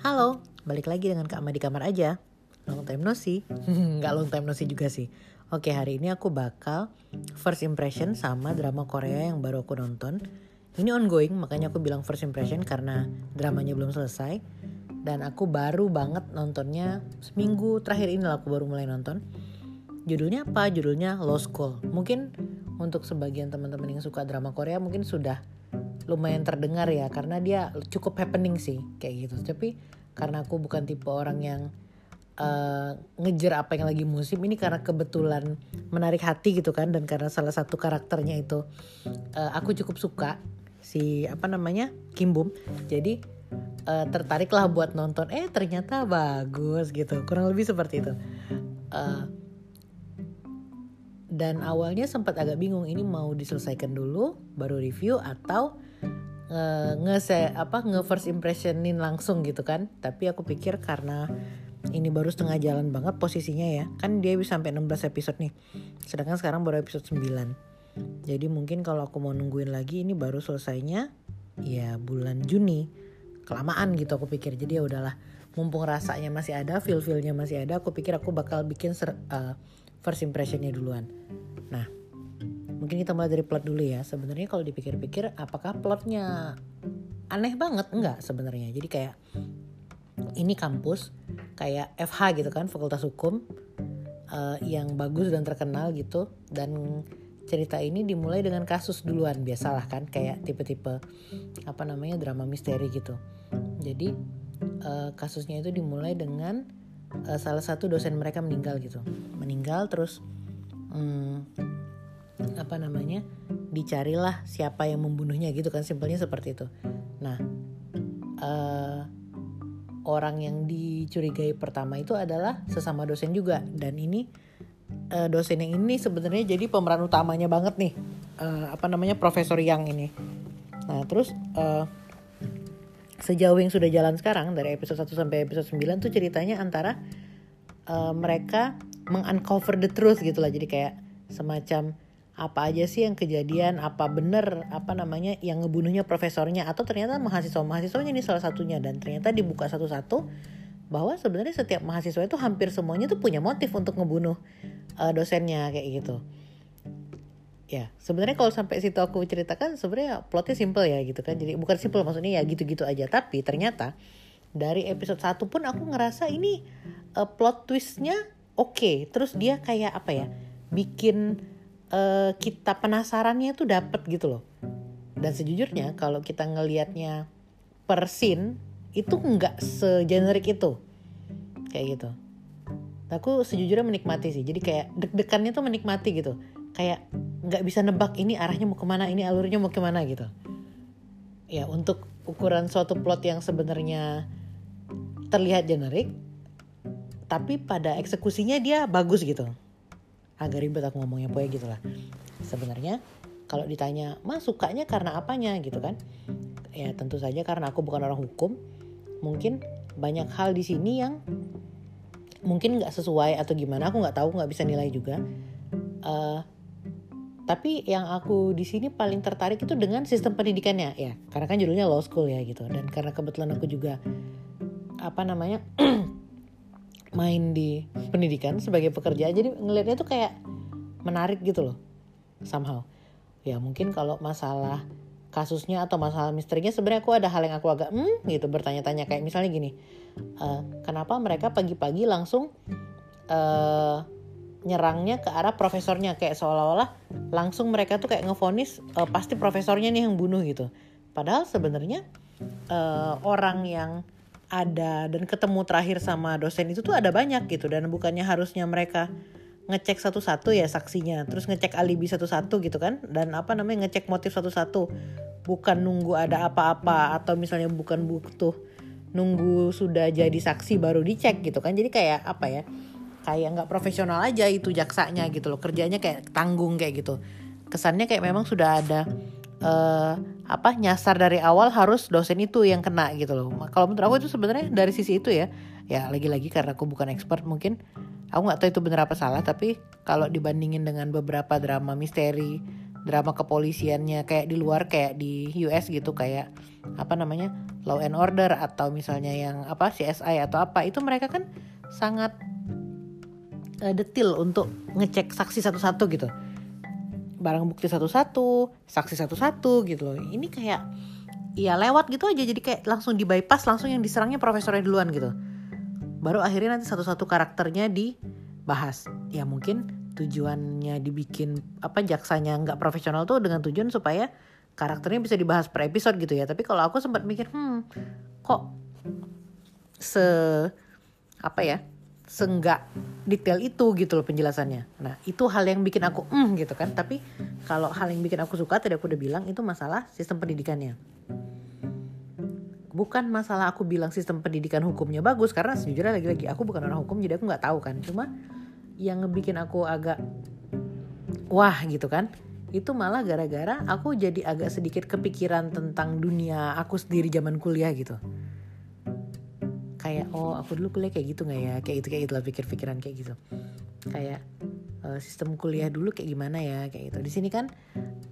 Halo, balik lagi dengan Kak Ma di kamar aja. Long time no see. Nggak long time no see juga sih. Oke, hari ini aku bakal first impression sama drama Korea yang baru aku nonton. Ini ongoing, makanya aku bilang first impression karena dramanya belum selesai. Dan aku baru banget nontonnya seminggu terakhir ini lah aku baru mulai nonton. Judulnya apa? Judulnya Lost Call. Mungkin untuk sebagian teman-teman yang suka drama Korea mungkin sudah lumayan terdengar ya karena dia cukup happening sih kayak gitu. Tapi karena aku bukan tipe orang yang uh, ngejar apa yang lagi musim ini karena kebetulan menarik hati gitu kan dan karena salah satu karakternya itu uh, aku cukup suka si apa namanya Kim Bum. Jadi uh, tertarik lah buat nonton eh ternyata bagus gitu kurang lebih seperti itu uh, dan awalnya sempat agak bingung ini mau diselesaikan dulu baru review atau uh, nge apa nge first impressionin langsung gitu kan. Tapi aku pikir karena ini baru setengah jalan banget posisinya ya. Kan dia bisa sampai 16 episode nih. Sedangkan sekarang baru episode 9 jadi mungkin kalau aku mau nungguin lagi ini baru selesainya ya bulan Juni. Kelamaan gitu aku pikir. Jadi ya udahlah mumpung rasanya masih ada feel feelnya masih ada aku pikir aku bakal bikin ser, uh, first impressionnya duluan. Nah mungkin kita mulai dari plot dulu ya. Sebenarnya kalau dipikir-pikir apakah plotnya aneh banget? Enggak sebenarnya. Jadi kayak ini kampus kayak FH gitu kan fakultas hukum uh, yang bagus dan terkenal gitu. Dan cerita ini dimulai dengan kasus duluan biasalah kan kayak tipe-tipe apa namanya drama misteri gitu. Jadi uh, kasusnya itu dimulai dengan uh, salah satu dosen mereka meninggal gitu. Meninggal terus um, apa namanya dicarilah siapa yang membunuhnya gitu kan simpelnya seperti itu. Nah uh, orang yang dicurigai pertama itu adalah sesama dosen juga. Dan ini uh, dosen yang ini sebenarnya jadi pemeran utamanya banget nih. Uh, apa namanya Profesor Yang ini. Nah terus uh, sejauh yang sudah jalan sekarang dari episode 1 sampai episode 9 tuh ceritanya antara uh, mereka menguncover the truth gitu lah. Jadi kayak semacam apa aja sih yang kejadian apa bener apa namanya yang ngebunuhnya profesornya atau ternyata mahasiswa mahasiswanya ini salah satunya dan ternyata dibuka satu-satu bahwa sebenarnya setiap mahasiswa itu hampir semuanya tuh punya motif untuk ngebunuh uh, dosennya kayak gitu. Ya, sebenarnya kalau sampai situ aku ceritakan sebenarnya plotnya simple ya gitu kan. Jadi bukan simple maksudnya ya gitu-gitu aja, tapi ternyata dari episode 1 pun aku ngerasa ini uh, plot twistnya oke. Okay. Terus dia kayak apa ya? Bikin uh, kita penasarannya tuh dapet gitu loh. Dan sejujurnya kalau kita ngelihatnya per scene itu nggak segenerik itu. Kayak gitu. Aku sejujurnya menikmati sih. Jadi kayak deg-degannya tuh menikmati gitu. Kayak nggak bisa nebak ini arahnya mau ke mana ini alurnya mau ke mana gitu. Ya untuk ukuran suatu plot yang sebenarnya terlihat generik tapi pada eksekusinya dia bagus gitu agak ribet aku ngomongnya pokoknya gitu lah sebenarnya kalau ditanya mas sukanya karena apanya? gitu kan. Ya tentu saja karena aku bukan orang hukum. Mungkin banyak hal di sini yang mungkin nggak sesuai atau gimana aku nggak tahu nggak bisa nilai juga. Uh, tapi yang aku di sini paling tertarik itu dengan sistem pendidikannya ya. Karena kan judulnya law school ya gitu. Dan karena kebetulan aku juga apa namanya main di pendidikan sebagai pekerja jadi ngelihatnya tuh kayak menarik gitu loh somehow. Ya mungkin kalau masalah kasusnya atau masalah misterinya sebenarnya aku ada hal yang aku agak hmm gitu bertanya-tanya. Kayak misalnya gini uh, kenapa mereka pagi-pagi langsung uh, nyerangnya ke arah profesornya? Kayak seolah-olah langsung mereka tuh kayak ngefonis uh, pasti profesornya nih yang bunuh gitu. Padahal sebenarnya uh, orang yang ada. Dan ketemu terakhir sama dosen itu tuh ada banyak gitu. Dan bukannya harusnya mereka ngecek satu-satu ya saksinya. Terus ngecek alibi satu-satu gitu kan. Dan apa namanya ngecek motif satu-satu. Bukan nunggu ada apa-apa atau misalnya bukan butuh nunggu sudah jadi saksi baru dicek gitu kan. Jadi kayak apa ya kayak nggak profesional aja itu jaksanya gitu loh. Kerjanya kayak tanggung kayak gitu. Kesannya kayak memang sudah ada uh, apa nyasar dari awal harus dosen itu yang kena gitu loh. Kalau menurut aku itu sebenarnya dari sisi itu ya. Ya lagi-lagi karena aku bukan expert mungkin aku nggak tahu itu benar apa salah tapi kalau dibandingin dengan beberapa drama misteri drama kepolisiannya kayak di luar kayak di US gitu kayak apa namanya Law and Order atau misalnya yang apa CSI atau apa itu mereka kan sangat uh, detail untuk ngecek saksi satu-satu gitu barang bukti satu-satu saksi satu-satu gitu loh. Ini kayak ya lewat gitu aja jadi kayak langsung di bypass langsung yang diserangnya profesornya duluan gitu. Baru akhirnya nanti satu-satu karakternya dibahas. Ya mungkin tujuannya dibikin apa jaksanya nggak profesional tuh dengan tujuan supaya karakternya bisa dibahas per episode gitu ya. Tapi kalau aku sempat mikir hmm kok se apa ya senggak detail itu gitu loh penjelasannya. Nah itu hal yang bikin aku mm gitu kan. Tapi kalau hal yang bikin aku suka tadi aku udah bilang itu masalah sistem pendidikannya. Bukan masalah aku bilang sistem pendidikan hukumnya bagus karena sejujurnya lagi-lagi aku bukan orang hukum jadi aku nggak tahu kan. Cuma yang ngebikin aku agak wah gitu kan. Itu malah gara-gara aku jadi agak sedikit kepikiran tentang dunia aku sendiri zaman kuliah gitu kayak oh aku dulu kuliah kayak gitu nggak ya? Kayak gitu kayak gitu lah pikir-pikiran kayak gitu. Kayak uh, sistem kuliah dulu kayak gimana ya? Kayak gitu. Di sini kan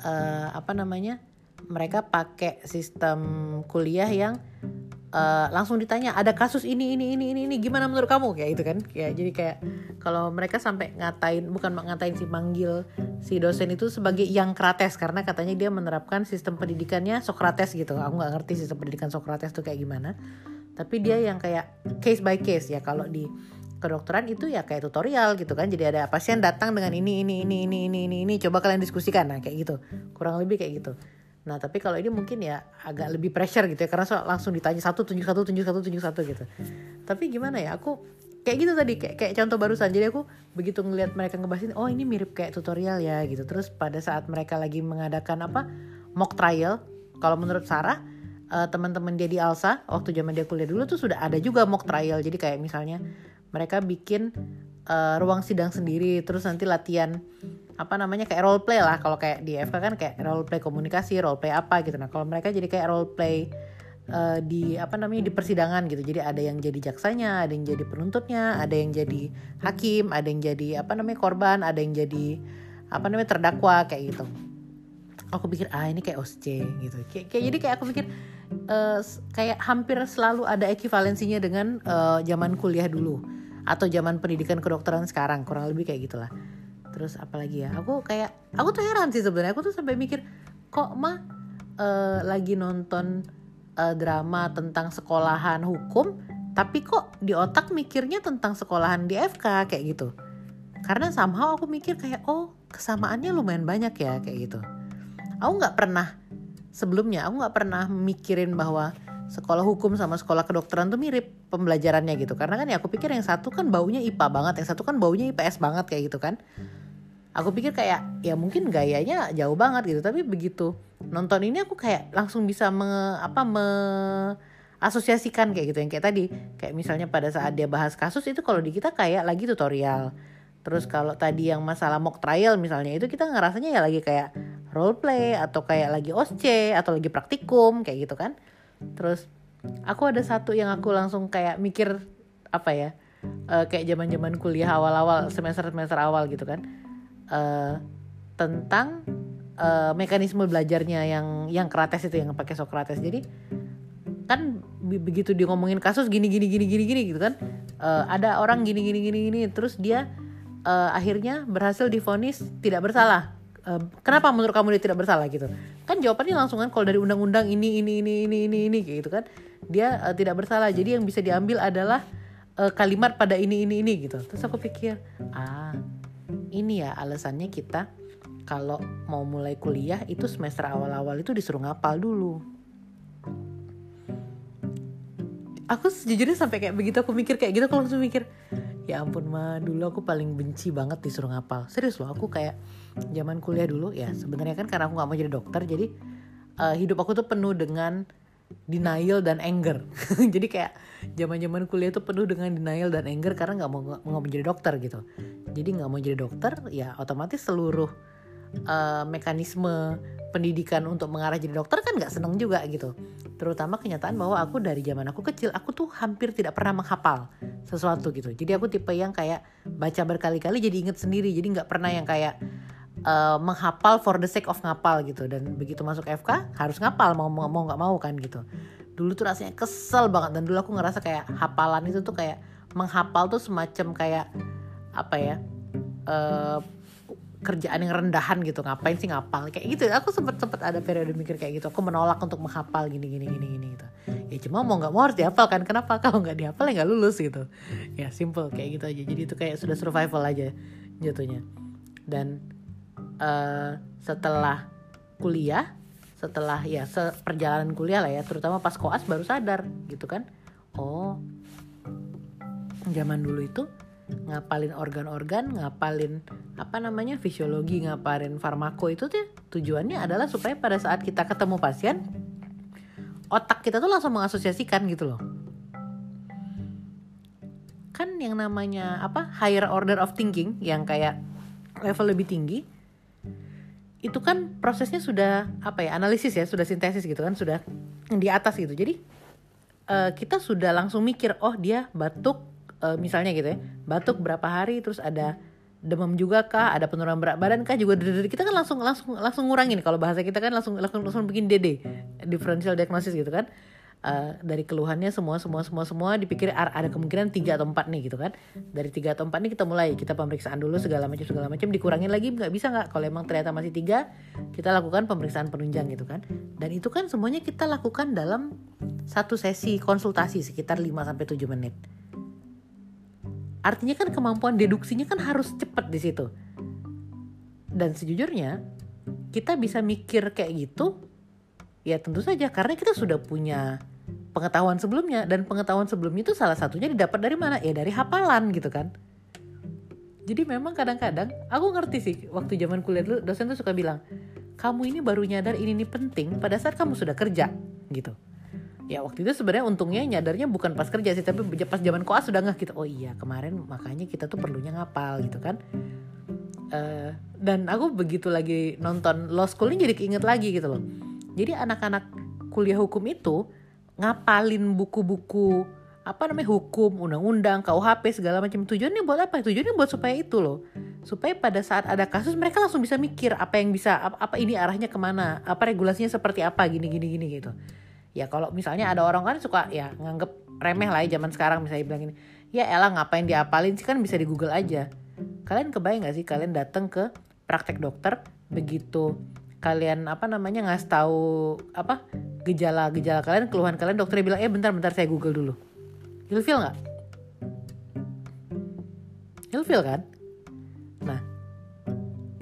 uh, apa namanya mereka pakai sistem kuliah yang uh, langsung ditanya ada kasus ini ini ini ini ini gimana menurut kamu? Kayak gitu kan. Ya jadi kayak kalau mereka sampai ngatain bukan ngatain si manggil si dosen itu sebagai yang krates karena katanya dia menerapkan sistem pendidikannya Socrates gitu. Aku nggak ngerti sistem pendidikan Socrates tuh kayak gimana tapi dia yang kayak case by case ya kalau di kedokteran itu ya kayak tutorial gitu kan. Jadi ada pasien datang dengan ini ini ini ini ini ini ini coba kalian diskusikan. Nah kayak gitu. Kurang lebih kayak gitu. Nah tapi kalau ini mungkin ya agak lebih pressure gitu ya karena so, langsung ditanya satu tunjuk satu tunjuk satu tunjuk satu gitu. Tapi gimana ya aku kayak gitu tadi kayak, kayak contoh barusan. Jadi aku begitu ngelihat mereka ngebahas ini oh ini mirip kayak tutorial ya gitu. Terus pada saat mereka lagi mengadakan apa mock trial kalau menurut Sarah uh, teman-teman dia di Alsa waktu zaman dia kuliah dulu tuh sudah ada juga mock trial. Jadi kayak misalnya mereka bikin uh, ruang sidang sendiri terus nanti latihan apa namanya kayak role play lah. Kalau kayak di FK kan kayak role play komunikasi role play apa gitu. Nah kalau mereka jadi kayak role play uh, di apa namanya di persidangan gitu. Jadi ada yang jadi jaksanya ada yang jadi penuntutnya ada yang jadi hakim ada yang jadi apa namanya korban ada yang jadi apa namanya terdakwa kayak gitu. Aku pikir ah ini kayak OSC gitu. Kayak, kayak jadi kayak aku pikir uh, kayak hampir selalu ada ekivalensinya dengan uh, zaman kuliah dulu atau zaman pendidikan kedokteran sekarang kurang lebih kayak gitulah. Terus apalagi ya aku kayak aku tuh heran sih sebenarnya aku tuh sampai mikir kok mah uh, lagi nonton uh, drama tentang sekolahan hukum tapi kok di otak mikirnya tentang sekolahan di FK kayak gitu. Karena somehow aku mikir kayak oh kesamaannya lumayan banyak ya kayak gitu. Aku nggak pernah sebelumnya aku nggak pernah mikirin bahwa sekolah hukum sama sekolah kedokteran tuh mirip pembelajarannya gitu. Karena kan ya aku pikir yang satu kan baunya IPA banget yang satu kan baunya IPS banget kayak gitu kan. Aku pikir kayak ya mungkin gayanya jauh banget gitu. Tapi begitu nonton ini aku kayak langsung bisa me, apa me asosiasikan kayak gitu. Yang kayak tadi kayak misalnya pada saat dia bahas kasus itu kalau di kita kayak lagi tutorial. Terus kalau tadi yang masalah mock trial misalnya itu kita ngerasanya ya lagi kayak role play atau kayak lagi osce atau lagi praktikum kayak gitu kan. Terus aku ada satu yang aku langsung kayak mikir apa ya uh, kayak zaman zaman kuliah awal-awal semester semester awal gitu kan. Uh, tentang uh, mekanisme belajarnya yang yang krates itu yang pakai Socrates. Jadi kan begitu dia ngomongin kasus gini gini gini gini gini gitu kan uh, ada orang gini gini gini gini terus dia uh, akhirnya berhasil difonis tidak bersalah kenapa menurut kamu dia tidak bersalah gitu? Kan jawabannya langsung kan kalau dari undang-undang ini ini ini ini ini ini gitu kan dia uh, tidak bersalah. Jadi yang bisa diambil adalah uh, kalimat pada ini ini ini gitu. Terus aku pikir ah ini ya alasannya kita kalau mau mulai kuliah itu semester awal-awal itu disuruh ngapal dulu. Aku sejujurnya sampai kayak begitu aku mikir kayak gitu aku langsung mikir ya ampun mah dulu aku paling benci banget disuruh ngapal. Serius loh aku kayak zaman kuliah dulu ya sebenarnya kan karena aku nggak mau jadi dokter jadi uh, hidup aku tuh penuh dengan denial dan anger. Jadi kayak zaman zaman kuliah tuh penuh dengan denial dan anger karena nggak mau nggak mau jadi dokter gitu. Jadi nggak mau jadi dokter ya otomatis seluruh uh, mekanisme pendidikan untuk mengarah jadi dokter kan nggak seneng juga gitu. Terutama kenyataan bahwa aku dari zaman aku kecil aku tuh hampir tidak pernah menghafal sesuatu gitu. Jadi aku tipe yang kayak baca berkali-kali jadi inget sendiri jadi nggak pernah yang kayak uh, menghafal for the sake of ngapal gitu. Dan begitu masuk FK harus ngapal mau mau nggak mau kan gitu. Dulu tuh rasanya kesel banget. Dan dulu aku ngerasa kayak hafalan itu tuh kayak menghafal tuh semacam kayak apa ya uh, kerjaan yang rendahan gitu. Ngapain sih ngapal? Kayak gitu. Aku sempet sempet ada periode mikir kayak gitu. Aku menolak untuk menghafal gini gini gini gini gitu. Ya cuma mau nggak mau harus dihafal kan. Kenapa? Kalau nggak dihafal ya nggak lulus gitu. Ya simple kayak gitu aja. Jadi itu kayak sudah survival aja jatuhnya. Dan uh, setelah kuliah setelah ya perjalanan kuliah lah ya terutama pas koas baru sadar gitu kan oh zaman dulu itu ngapalin organ-organ, ngapalin apa namanya fisiologi, ngapalin farmako itu tuh tujuannya adalah supaya pada saat kita ketemu pasien otak kita tuh langsung mengasosiasikan gitu loh. Kan yang namanya apa higher order of thinking yang kayak level lebih tinggi itu kan prosesnya sudah apa ya analisis ya sudah sintesis gitu kan sudah di atas gitu. Jadi uh, kita sudah langsung mikir oh dia batuk uh, misalnya gitu ya batuk berapa hari terus ada demam juga kah ada penurunan berat badan kah juga kita kan langsung langsung langsung ngurangin. Kalau bahasa kita kan langsung langsung langsung bikin DD differential diagnosis gitu kan uh, dari keluhannya semua semua semua semua dipikir ada kemungkinan tiga atau empat nih gitu kan. Dari tiga atau empat nih kita mulai kita pemeriksaan dulu segala macam segala macam. Dikurangin lagi nggak bisa nggak? Kalau emang ternyata masih tiga kita lakukan pemeriksaan penunjang gitu kan. Dan itu kan semuanya kita lakukan dalam satu sesi konsultasi sekitar 5 sampai tujuh menit. Artinya kan kemampuan deduksinya kan harus cepat di situ. Dan sejujurnya kita bisa mikir kayak gitu Ya tentu saja karena kita sudah punya pengetahuan sebelumnya dan pengetahuan sebelumnya itu salah satunya didapat dari mana? Ya dari hafalan gitu kan. Jadi memang kadang-kadang aku ngerti sih waktu zaman kuliah dulu dosen tuh suka bilang, "Kamu ini baru nyadar ini nih penting pada saat kamu sudah kerja." gitu. Ya waktu itu sebenarnya untungnya nyadarnya bukan pas kerja sih, tapi pas zaman koas sudah nggak gitu. Oh iya, kemarin makanya kita tuh perlunya ngapal gitu kan. Uh, dan aku begitu lagi nonton Law School ini jadi keinget lagi gitu loh jadi anak-anak kuliah hukum itu ngapalin buku-buku apa namanya hukum, undang-undang, KUHP segala macam tujuannya buat apa? Tujuannya buat supaya itu loh, supaya pada saat ada kasus mereka langsung bisa mikir apa yang bisa apa, apa ini arahnya ke mana, apa regulasinya seperti apa gini gini gini gitu. Ya kalau misalnya ada orang kan suka ya nganggep remeh lah ya zaman sekarang misalnya bilang ini, ya elah ngapain diapalin sih kan bisa di Google aja. Kalian kebayang gak sih kalian datang ke praktek dokter begitu kalian apa namanya ngasih tahu apa gejala-gejala kalian keluhan kalian dokternya bilang eh bentar bentar saya google dulu. Ilfil nggak? Ilfil kan? Nah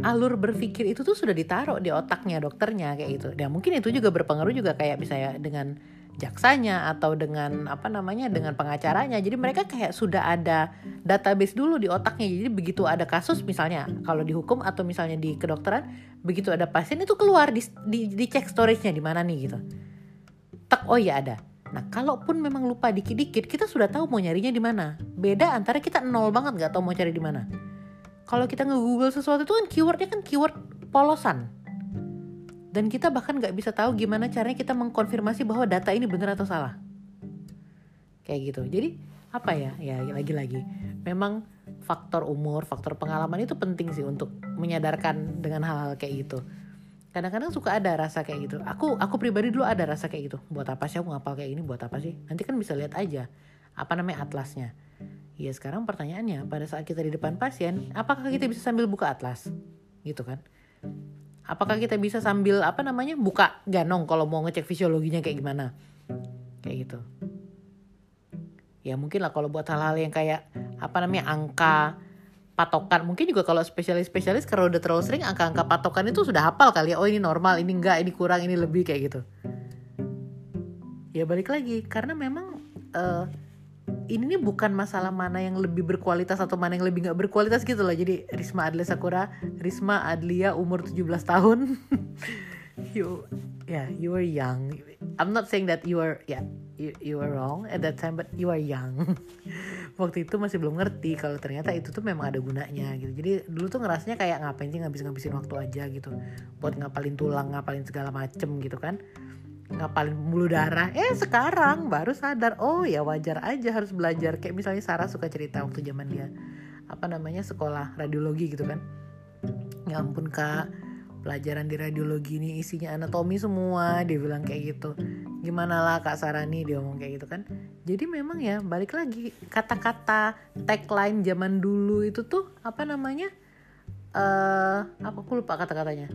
alur berpikir itu tuh sudah ditaruh di otaknya dokternya kayak gitu. Dan mungkin itu juga berpengaruh juga kayak misalnya dengan jaksanya atau dengan apa namanya dengan pengacaranya. Jadi mereka kayak sudah ada database dulu di otaknya. Jadi begitu ada kasus misalnya kalau dihukum atau misalnya di kedokteran begitu ada pasien itu keluar di, di, di cek storage-nya di mana nih gitu. Tak oh ya ada. Nah kalaupun memang lupa dikit-dikit kita sudah tahu mau nyarinya di mana. Beda antara kita nol banget nggak tahu mau cari di mana. Kalau kita nge-google sesuatu itu kan keywordnya kan keyword polosan dan kita bahkan nggak bisa tahu gimana caranya kita mengkonfirmasi bahwa data ini benar atau salah. Kayak gitu. Jadi apa ya? Ya lagi-lagi memang faktor umur, faktor pengalaman itu penting sih untuk menyadarkan dengan hal-hal kayak gitu. Kadang-kadang suka ada rasa kayak gitu. Aku aku pribadi dulu ada rasa kayak gitu. Buat apa sih aku ngapal kayak ini? Buat apa sih? Nanti kan bisa lihat aja apa namanya atlasnya. Ya sekarang pertanyaannya pada saat kita di depan pasien, apakah kita bisa sambil buka atlas? Gitu kan? Apakah kita bisa sambil apa namanya buka ganong kalau mau ngecek fisiologinya kayak gimana? Kayak gitu. Ya mungkin lah kalau buat hal-hal yang kayak apa namanya angka patokan. Mungkin juga kalau spesialis-spesialis kalau udah terlalu sering angka-angka patokan itu sudah hafal kali ya. Oh ini normal ini enggak ini kurang ini lebih kayak gitu. Ya balik lagi karena memang uh, ini nih bukan masalah mana yang lebih berkualitas atau mana yang lebih nggak berkualitas gitu loh. Jadi Risma Adlia Sakura Risma Adlia umur 17 tahun. You yeah you were young. I'm not saying that you were yeah you, you were wrong at that time but you are young. Waktu itu masih belum ngerti kalau ternyata itu tuh memang ada gunanya gitu. Jadi dulu tuh ngerasanya kayak ngapain sih ngabis ngabisin waktu aja gitu. Buat ngapalin tulang ngapalin segala macem gitu kan ngapalin pembuluh darah. Eh sekarang baru sadar. Oh ya wajar aja harus belajar. Kayak misalnya Sarah suka cerita waktu zaman dia apa namanya sekolah radiologi gitu kan. Ya ampun kak. Pelajaran di radiologi ini isinya anatomi semua. Dia bilang kayak gitu. Gimana lah kak Sarani dia ngomong kayak gitu kan. Jadi memang ya balik lagi kata-kata tagline zaman dulu itu tuh apa namanya uh, apa aku lupa kata-katanya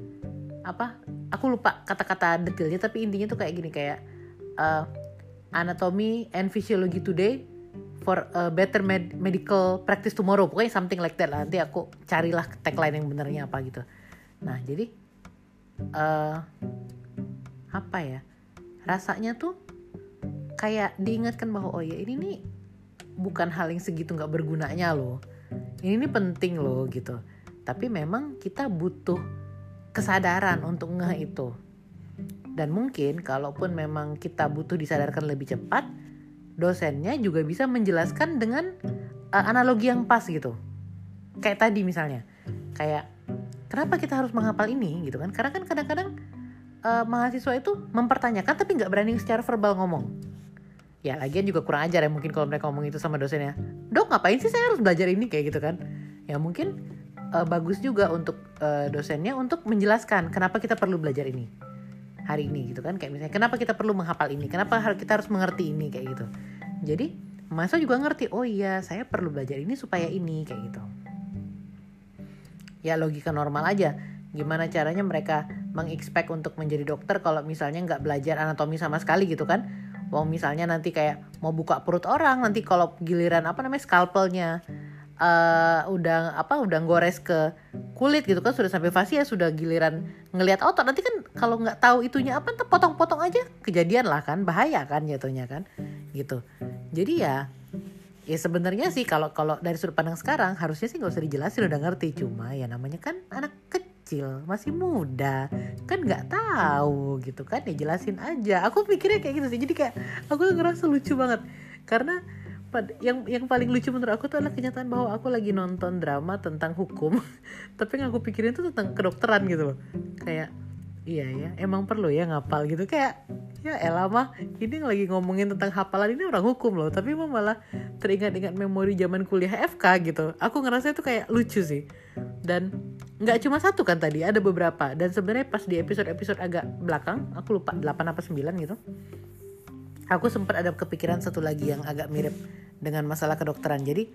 apa aku lupa kata-kata detailnya tapi intinya tuh kayak gini kayak uh, anatomy and physiology today for a better med medical practice tomorrow. Pokoknya something like that lah. Nanti aku carilah tagline yang benernya apa gitu. Nah jadi uh, apa ya rasanya tuh kayak diingatkan bahwa oh ya ini nih bukan hal yang segitu nggak bergunanya loh. Ini nih penting loh gitu. Tapi memang kita butuh kesadaran untuk ngeh itu. Dan mungkin kalaupun memang kita butuh disadarkan lebih cepat dosennya juga bisa menjelaskan dengan uh, analogi yang pas gitu. Kayak tadi misalnya kayak kenapa kita harus menghafal ini? gitu kan. Karena kan kadang-kadang uh, mahasiswa itu mempertanyakan tapi nggak berani secara verbal ngomong. Ya lagian juga kurang ajar ya mungkin kalau mereka ngomong itu sama dosennya. Dok ngapain sih saya harus belajar ini? Kayak gitu kan. Ya mungkin uh, bagus juga untuk uh, dosennya untuk menjelaskan kenapa kita perlu belajar ini hari ini gitu kan. Kayak misalnya kenapa kita perlu menghafal ini? Kenapa kita harus mengerti ini? Kayak gitu. Jadi mahasiswa juga ngerti oh iya saya perlu belajar ini supaya ini kayak gitu. Ya logika normal aja. Gimana caranya mereka mengexpect untuk menjadi dokter kalau misalnya nggak belajar anatomi sama sekali gitu kan? Wong misalnya nanti kayak mau buka perut orang nanti kalau giliran apa namanya scalpelnya uh, udah apa udah gores ke kulit gitu kan sudah sampai fasia sudah giliran ngelihat otot. Nanti kan kalau nggak tahu itunya apa tuh potong-potong aja. Kejadian lah kan bahaya kan jatuhnya kan gitu. Jadi ya ya sebenarnya sih kalau kalau dari sudut pandang sekarang harusnya sih nggak usah dijelasin udah ngerti. Cuma ya namanya kan anak kecil masih muda kan nggak tahu gitu kan ya jelasin aja. Aku pikirnya kayak gitu sih jadi kayak aku ngerasa lucu banget. Karena yang yang paling lucu menurut aku tuh adalah kenyataan bahwa aku lagi nonton drama tentang hukum. Tapi yang aku pikirin tuh tentang kedokteran gitu loh. Kayak iya ya emang perlu ya ngapal gitu. Kayak ya elah mah ini lagi ngomongin tentang hafalan ini orang hukum loh. Tapi emang malah teringat-ingat memori zaman kuliah FK gitu. Aku ngerasa itu kayak lucu sih. Dan nggak cuma satu kan tadi ada beberapa. Dan sebenarnya pas di episode-episode agak belakang aku lupa 8 apa 9 gitu aku sempat ada kepikiran satu lagi yang agak mirip dengan masalah kedokteran. Jadi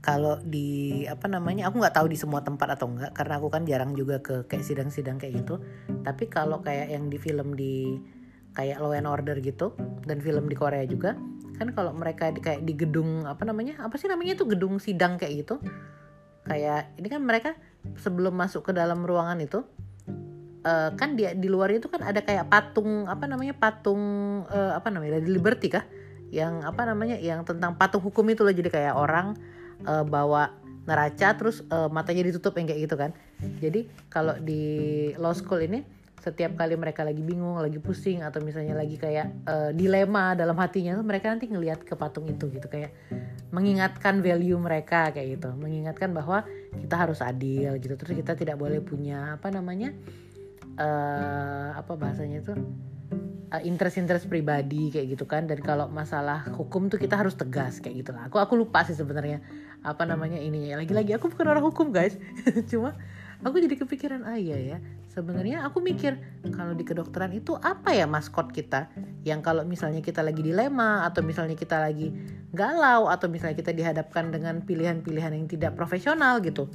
kalau di apa namanya aku nggak tahu di semua tempat atau enggak karena aku kan jarang juga ke kayak sidang-sidang kayak gitu. Tapi kalau kayak yang di film di kayak Law and Order gitu dan film di Korea juga kan kalau mereka di, kayak di gedung apa namanya apa sih namanya itu gedung sidang kayak gitu kayak ini kan mereka sebelum masuk ke dalam ruangan itu uh, kan di di luar itu kan ada kayak patung apa namanya patung uh, apa namanya di Liberty kah? Yang apa namanya yang tentang patung hukum itu loh. Jadi kayak orang uh, bawa neraca terus uh, matanya ditutup yang kayak gitu kan. Jadi kalau di law school ini setiap kali mereka lagi bingung lagi pusing atau misalnya lagi kayak uh, dilema dalam hatinya mereka nanti ngelihat ke patung itu gitu. Kayak mengingatkan value mereka kayak gitu. Mengingatkan bahwa kita harus adil gitu. Terus kita tidak boleh punya apa namanya uh, apa bahasanya itu uh, interest-interest pribadi kayak gitu kan. Dan kalau masalah hukum tuh kita harus tegas kayak gitu lah. Aku aku lupa sih sebenarnya apa namanya ininya. Lagi-lagi aku bukan orang hukum guys. Cuma aku jadi kepikiran ah iya ya sebenarnya aku mikir kalau di kedokteran itu apa ya maskot kita? Yang kalau misalnya kita lagi dilema atau misalnya kita lagi galau atau misalnya kita dihadapkan dengan pilihan-pilihan yang tidak profesional gitu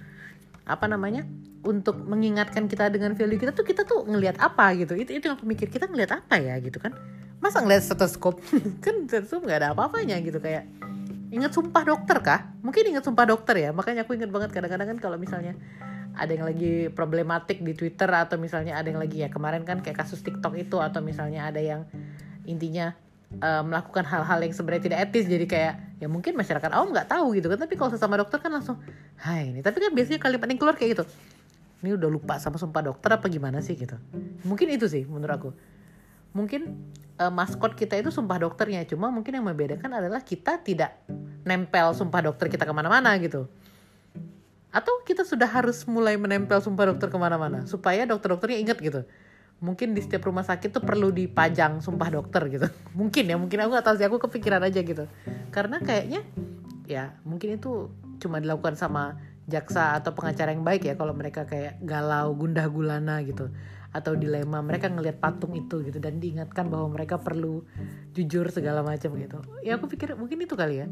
apa namanya untuk mengingatkan kita dengan value kita tuh kita tuh ngelihat apa gitu itu itu yang aku mikir kita ngelihat apa ya gitu kan masa ngelihat stetoskop kan stetoskop nggak ada apa-apanya gitu kayak ingat sumpah dokter kah? Mungkin ingat sumpah dokter ya. Makanya aku ingat banget kadang-kadang kan kalau misalnya ada yang lagi problematik di Twitter atau misalnya ada yang lagi ya kemarin kan kayak kasus TikTok itu atau misalnya ada yang intinya uh, melakukan hal-hal yang sebenarnya tidak etis jadi kayak ya mungkin masyarakat awam nggak tahu gitu kan tapi kalau sesama dokter kan langsung hai ini. Tapi kan biasanya kalimat yang keluar kayak gitu. Ini udah lupa sama sumpah dokter apa gimana sih? gitu. Mungkin itu sih menurut aku. Mungkin uh, maskot kita itu sumpah dokternya cuma mungkin yang membedakan adalah kita tidak nempel sumpah dokter kita ke mana-mana gitu. Atau kita sudah harus mulai menempel sumpah dokter ke mana-mana supaya dokter-dokternya inget gitu mungkin di setiap rumah sakit tuh perlu dipajang sumpah dokter gitu. Mungkin ya mungkin aku gak tahu sih aku kepikiran aja gitu. Karena kayaknya ya mungkin itu cuma dilakukan sama jaksa atau pengacara yang baik ya kalau mereka kayak galau gundah gulana gitu. Atau dilema mereka ngelihat patung itu gitu. Dan diingatkan bahwa mereka perlu jujur segala macam gitu. Ya aku pikir mungkin itu kali ya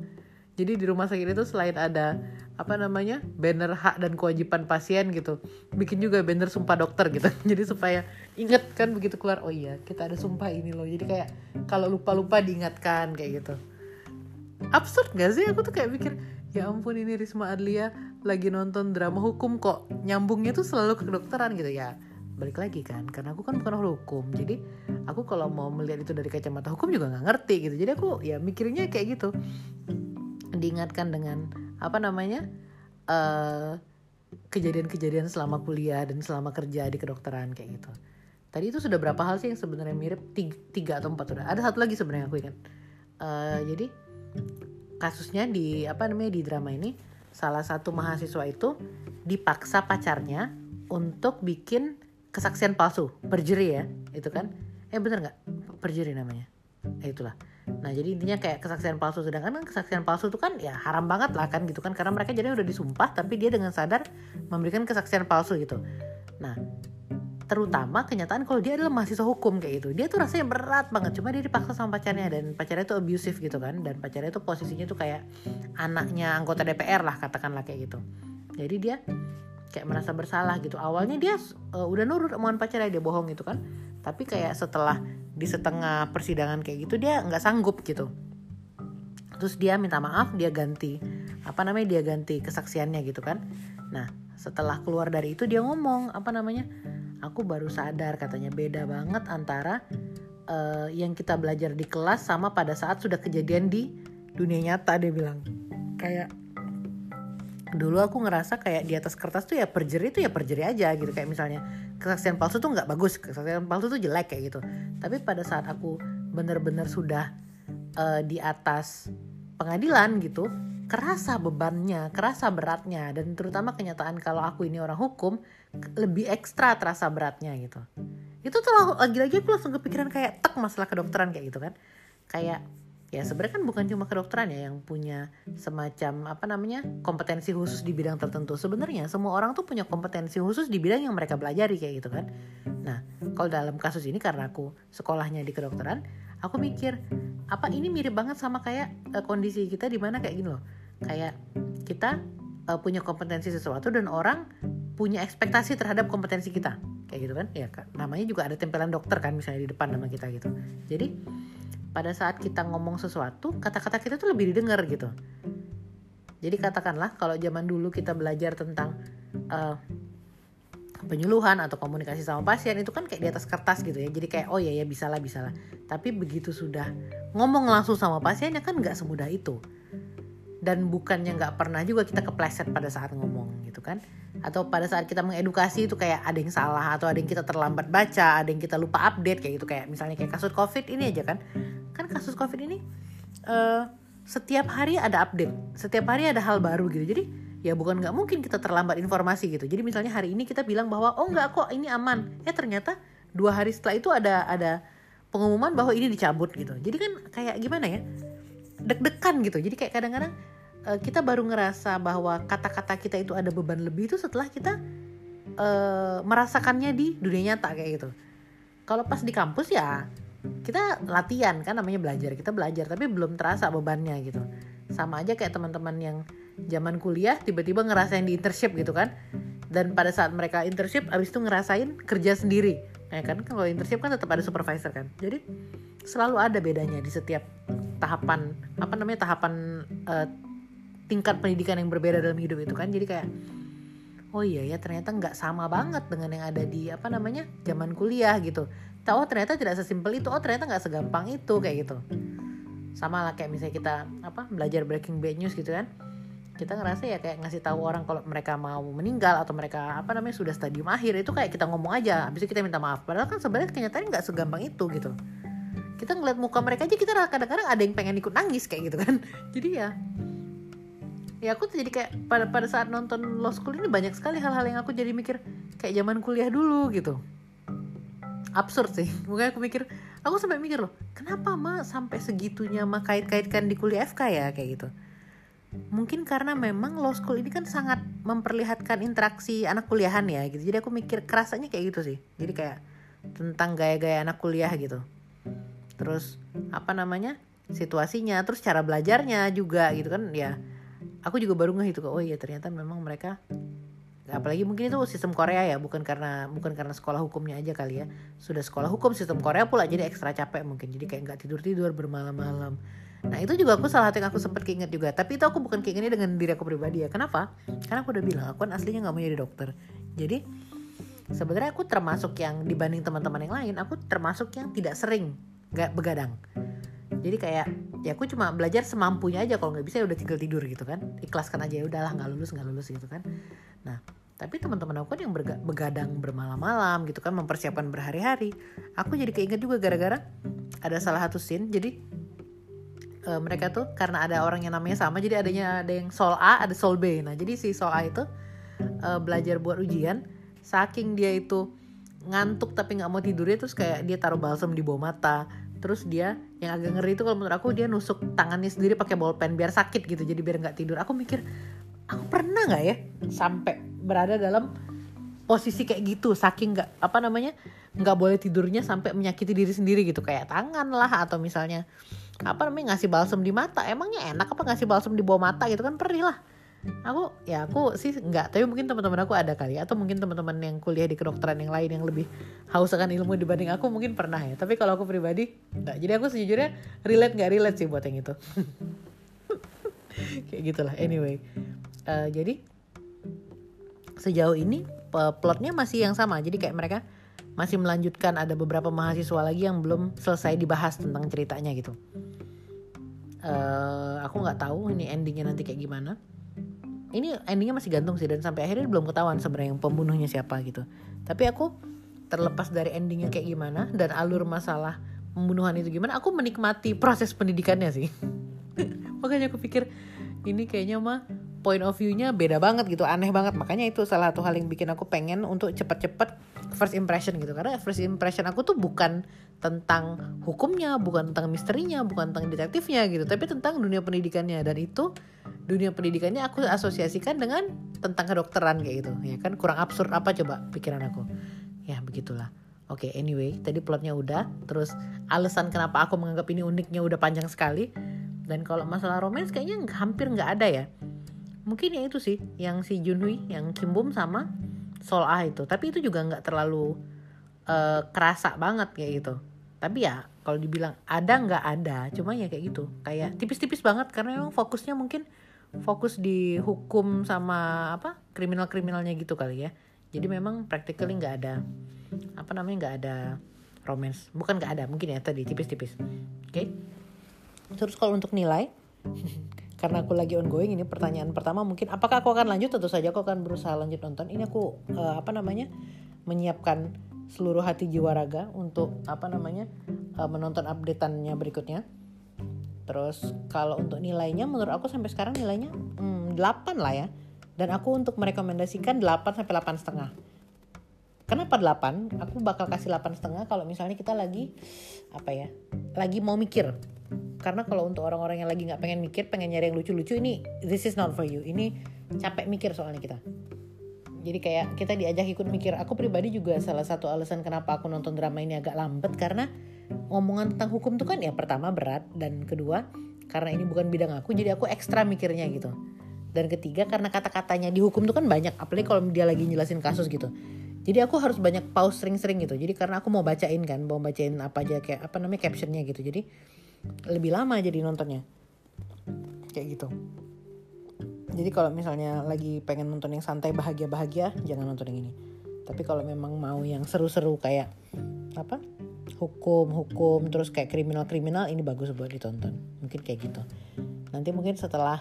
jadi di rumah sakit itu selain ada apa namanya banner hak dan kewajiban pasien gitu bikin juga banner sumpah dokter gitu. Jadi supaya inget kan begitu keluar oh iya kita ada sumpah ini loh. Jadi kayak kalau lupa lupa diingatkan kayak gitu. Absurd gak sih? Aku tuh kayak mikir ya ampun ini Risma Adlia lagi nonton drama hukum kok nyambungnya tuh selalu ke kedokteran gitu. Ya balik lagi kan karena aku kan bukan hukum. Jadi aku kalau mau melihat itu dari kacamata hukum juga nggak ngerti gitu. Jadi aku ya mikirnya kayak gitu diingatkan dengan apa namanya kejadian kejadian-kejadian selama kuliah dan selama kerja di kedokteran kayak gitu. Tadi itu sudah berapa hal sih yang sebenarnya mirip? Tiga, tiga atau empat udah ada satu lagi sebenarnya aku ingat. Uh, jadi kasusnya di apa namanya di drama ini salah satu mahasiswa itu dipaksa pacarnya untuk bikin kesaksian palsu. Perjuri ya itu kan? Eh bener nggak? Perjuri namanya. Eh, itulah nah jadi intinya kayak kesaksian palsu sedangkan kan kesaksian palsu itu kan ya haram banget lah kan gitu kan. Karena mereka jadi udah disumpah tapi dia dengan sadar memberikan kesaksian palsu gitu. Nah terutama kenyataan kalau dia adalah mahasiswa hukum kayak gitu. Dia tuh rasanya berat banget cuma dia dipaksa sama pacarnya dan pacarnya tuh abusive gitu kan. Dan pacarnya tuh posisinya tuh kayak anaknya anggota DPR lah katakanlah kayak gitu. Jadi dia kayak merasa bersalah gitu. Awalnya dia uh, udah nurut omongan pacarnya dia bohong gitu kan. Tapi kayak setelah di setengah persidangan kayak gitu dia nggak sanggup gitu. Terus dia minta maaf dia ganti apa namanya dia ganti kesaksiannya gitu kan. Nah setelah keluar dari itu dia ngomong apa namanya aku baru sadar katanya. Beda banget antara uh, yang kita belajar di kelas sama pada saat sudah kejadian di dunia nyata dia bilang. Kayak dulu aku ngerasa kayak di atas kertas tuh ya perjeri tuh ya perjeri aja gitu. Kayak misalnya kesaksian palsu tuh nggak bagus kesaksian palsu tuh jelek kayak gitu. Tapi pada saat aku bener-bener sudah uh, di atas pengadilan gitu kerasa bebannya kerasa beratnya. Dan terutama kenyataan kalau aku ini orang hukum lebih ekstra terasa beratnya gitu. Itu tuh lagi-lagi aku langsung kepikiran kayak tek masalah kedokteran kayak gitu kan. Kayak ya sebenarnya kan bukan cuma kedokteran ya yang punya semacam apa namanya kompetensi khusus di bidang tertentu. Sebenarnya semua orang tuh punya kompetensi khusus di bidang yang mereka pelajari kayak gitu kan. Nah kalau dalam kasus ini karena aku sekolahnya di kedokteran aku mikir apa ini mirip banget sama kayak uh, kondisi kita di mana kayak gini loh. Kayak kita uh, punya kompetensi sesuatu dan orang punya ekspektasi terhadap kompetensi kita. Kayak gitu kan? Ya namanya juga ada tempelan dokter kan misalnya di depan nama kita gitu. Jadi pada saat kita ngomong sesuatu kata-kata kita tuh lebih didengar gitu. Jadi katakanlah kalau zaman dulu kita belajar tentang uh, penyuluhan atau komunikasi sama pasien itu kan kayak di atas kertas gitu ya. Jadi kayak oh ya ya bisalah bisalah. Tapi begitu sudah ngomong langsung sama pasiennya kan nggak semudah itu. Dan bukannya nggak pernah juga kita kepleset pada saat ngomong gitu kan. Atau pada saat kita mengedukasi itu kayak ada yang salah atau ada yang kita terlambat baca ada yang kita lupa update kayak gitu. Kayak misalnya kayak kasus covid ini aja kan kan kasus covid ini uh, setiap hari ada update setiap hari ada hal baru gitu. Jadi ya bukan nggak mungkin kita terlambat informasi gitu. Jadi misalnya hari ini kita bilang bahwa oh nggak kok ini aman. Ya ternyata dua hari setelah itu ada ada pengumuman bahwa ini dicabut gitu. Jadi kan kayak gimana ya? Deg-degan gitu. Jadi kayak kadang-kadang uh, kita baru ngerasa bahwa kata-kata kita itu ada beban lebih itu setelah kita uh, merasakannya di dunia nyata kayak gitu. Kalau pas di kampus ya kita latihan kan namanya belajar kita belajar tapi belum terasa bebannya gitu. Sama aja kayak teman-teman yang zaman kuliah tiba-tiba ngerasain di internship gitu kan. Dan pada saat mereka internship abis itu ngerasain kerja sendiri. Ya kan kalau internship kan tetap ada supervisor kan. Jadi selalu ada bedanya di setiap tahapan apa namanya tahapan uh, tingkat pendidikan yang berbeda dalam hidup itu kan jadi kayak oh iya ya ternyata nggak sama banget dengan yang ada di apa namanya zaman kuliah gitu oh, ternyata tidak sesimpel itu. Oh ternyata nggak segampang itu kayak gitu. Sama lah kayak misalnya kita apa belajar breaking bad news gitu kan. Kita ngerasa ya kayak ngasih tahu orang kalau mereka mau meninggal atau mereka apa namanya sudah stadium akhir itu kayak kita ngomong aja. Habis itu kita minta maaf. Padahal kan sebenarnya kenyataannya nggak segampang itu gitu. Kita ngeliat muka mereka aja kita kadang-kadang ada yang pengen ikut nangis kayak gitu kan. Jadi ya ya aku tuh jadi kayak pada pada saat nonton Law School ini banyak sekali hal-hal yang aku jadi mikir kayak zaman kuliah dulu gitu absurd sih. Mungkin aku mikir aku sampai mikir loh kenapa mah sampai segitunya mah kait-kaitkan di kuliah FK ya? Kayak gitu. Mungkin karena memang law school ini kan sangat memperlihatkan interaksi anak kuliahan ya gitu. Jadi aku mikir kerasanya kayak gitu sih. Jadi kayak tentang gaya-gaya anak kuliah gitu. Terus apa namanya situasinya terus cara belajarnya juga gitu kan. Ya aku juga baru ngeh itu oh iya ternyata memang mereka apalagi mungkin itu sistem Korea ya bukan karena bukan karena sekolah hukumnya aja kali ya sudah sekolah hukum sistem Korea pula jadi ekstra capek mungkin jadi kayak nggak tidur tidur bermalam-malam Nah itu juga aku salah satu yang aku sempat keinget juga. Tapi itu aku bukan keingetnya dengan diri aku pribadi ya. Kenapa? Karena aku udah bilang aku kan aslinya nggak mau jadi dokter. Jadi sebenarnya aku termasuk yang dibanding teman-teman yang lain, aku termasuk yang tidak sering nggak begadang. Jadi kayak ya aku cuma belajar semampunya aja kalau nggak bisa ya udah tinggal tidur gitu kan. Ikhlaskan aja ya udahlah nggak lulus nggak lulus gitu kan. Nah tapi teman-teman aku kan yang begadang bermalam-malam gitu kan mempersiapkan berhari-hari. Aku jadi keinget juga gara-gara ada salah satu scene. Jadi uh, mereka tuh karena ada orang yang namanya sama jadi adanya ada yang sol A ada sol B nah jadi si sol A itu uh, belajar buat ujian saking dia itu ngantuk tapi nggak mau tidurnya terus kayak dia taruh balsam di bawah mata terus dia yang agak ngeri itu kalau menurut aku dia nusuk tangannya sendiri pakai bolpen biar sakit gitu jadi biar nggak tidur aku mikir aku pernah nggak ya sampai berada dalam posisi kayak gitu saking nggak apa namanya nggak boleh tidurnya sampai menyakiti diri sendiri gitu. Kayak tangan lah atau misalnya apa namanya ngasih balsam di mata. Emangnya enak apa ngasih balsam di bawah mata gitu? Kan perih lah. Aku ya aku sih nggak tapi mungkin teman-teman aku ada kali atau mungkin teman-teman yang kuliah di kedokteran yang lain yang lebih haus akan ilmu dibanding aku mungkin pernah ya. Tapi kalau aku pribadi nggak. Jadi aku sejujurnya relate nggak relate sih buat yang itu. Kayak gitulah anyway uh, jadi sejauh ini plotnya masih yang sama jadi kayak mereka masih melanjutkan ada beberapa mahasiswa lagi yang belum selesai dibahas tentang ceritanya gitu. Uh, aku nggak tahu ini endingnya nanti kayak gimana. Ini endingnya masih gantung sih dan sampai akhirnya belum ketahuan sebenarnya yang pembunuhnya siapa gitu. Tapi aku terlepas dari endingnya kayak gimana dan alur masalah pembunuhan itu gimana, aku menikmati proses pendidikannya sih. Makanya aku pikir ini kayaknya mah point of view-nya beda banget gitu, aneh banget. Makanya itu salah satu hal yang bikin aku pengen untuk cepet-cepet first impression gitu. Karena first impression aku tuh bukan tentang hukumnya, bukan tentang misterinya, bukan tentang detektifnya gitu, tapi tentang dunia pendidikannya. Dan itu dunia pendidikannya aku asosiasikan dengan tentang kedokteran kayak gitu. Ya kan kurang absurd apa coba pikiran aku. Ya begitulah. Oke, okay, anyway, tadi plotnya udah. Terus alasan kenapa aku menganggap ini uniknya udah panjang sekali. Dan kalau masalah romance kayaknya hampir nggak ada ya mungkin yang itu sih yang si Junhui yang Kim Bum sama Sol Ah itu. Tapi itu juga nggak terlalu uh, kerasa banget kayak gitu. Tapi ya kalau dibilang ada nggak ada cuma ya kayak gitu. Kayak tipis-tipis banget karena memang fokusnya mungkin fokus di hukum sama apa kriminal-kriminalnya gitu kali ya. Jadi memang practically nggak ada apa namanya nggak ada romance. Bukan nggak ada mungkin ya tadi tipis-tipis. Oke. Okay? terus kalau untuk nilai karena aku lagi ongoing ini pertanyaan pertama mungkin apakah aku akan lanjut? Tentu saja aku akan berusaha lanjut nonton. Ini aku uh, apa namanya menyiapkan seluruh hati jiwa raga untuk apa namanya uh, menonton updateannya berikutnya. Terus kalau untuk nilainya menurut aku sampai sekarang nilainya hmm, 8 lah ya. Dan aku untuk merekomendasikan 8 sampai 8 setengah kenapa 8 aku bakal kasih 8 setengah kalau misalnya kita lagi apa ya lagi mau mikir. Karena kalau untuk orang-orang yang lagi nggak pengen mikir pengen nyari yang lucu-lucu ini this is not for you. Ini capek mikir soalnya kita. Jadi kayak kita diajak ikut mikir. Aku pribadi juga salah satu alasan kenapa aku nonton drama ini agak lambat karena ngomongan tentang hukum tuh kan ya pertama berat dan kedua karena ini bukan bidang aku jadi aku ekstra mikirnya gitu. Dan ketiga karena kata-katanya di hukum tuh kan banyak apalagi kalau dia lagi jelasin kasus gitu jadi aku harus banyak pause sering-sering gitu. Jadi karena aku mau bacain kan mau bacain apa aja kayak apa namanya captionnya gitu. Jadi lebih lama jadi nontonnya. Kayak gitu. Jadi kalau misalnya lagi pengen nonton yang santai bahagia bahagia jangan nonton yang ini. Tapi kalau memang mau yang seru-seru kayak apa? Hukum hukum terus kayak kriminal kriminal ini bagus buat ditonton. Mungkin kayak gitu. Nanti mungkin setelah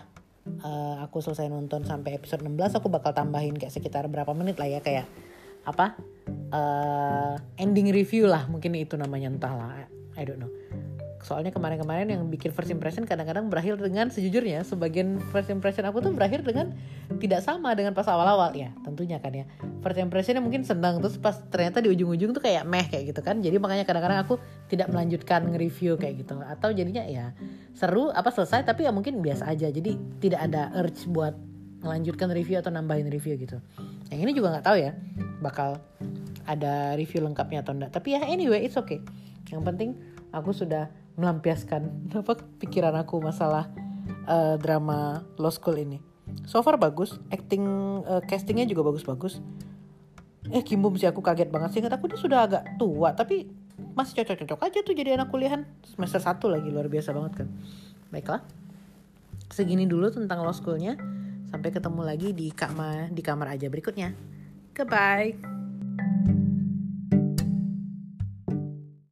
uh, aku selesai nonton sampai episode 16 aku bakal tambahin kayak sekitar berapa menit lah ya kayak apa uh, ending review lah mungkin itu namanya entahlah I don't know. Soalnya kemarin-kemarin yang bikin first impression kadang-kadang berakhir dengan sejujurnya sebagian first impression aku tuh berakhir dengan tidak sama dengan pas awal-awal ya tentunya kan ya. First impressionnya mungkin senang terus pas ternyata di ujung-ujung tuh kayak meh kayak gitu kan. Jadi makanya kadang-kadang aku tidak melanjutkan nge-review kayak gitu. Atau jadinya ya seru apa selesai tapi ya mungkin biasa aja. Jadi tidak ada urge buat melanjutkan review atau nambahin review gitu yang ini juga nggak tahu ya bakal ada review lengkapnya atau enggak tapi ya anyway it's okay yang penting aku sudah melampiaskan apa pikiran aku masalah uh, drama Law School ini. So far bagus, acting uh, castingnya juga bagus-bagus. Eh Kim Bum sih aku kaget banget sih, aku dia sudah agak tua tapi masih cocok-cocok aja tuh jadi anak kuliahan semester satu lagi luar biasa banget kan. Baiklah, segini dulu tentang Law Schoolnya. Sampai ketemu lagi di kamar di kamar aja berikutnya. Goodbye.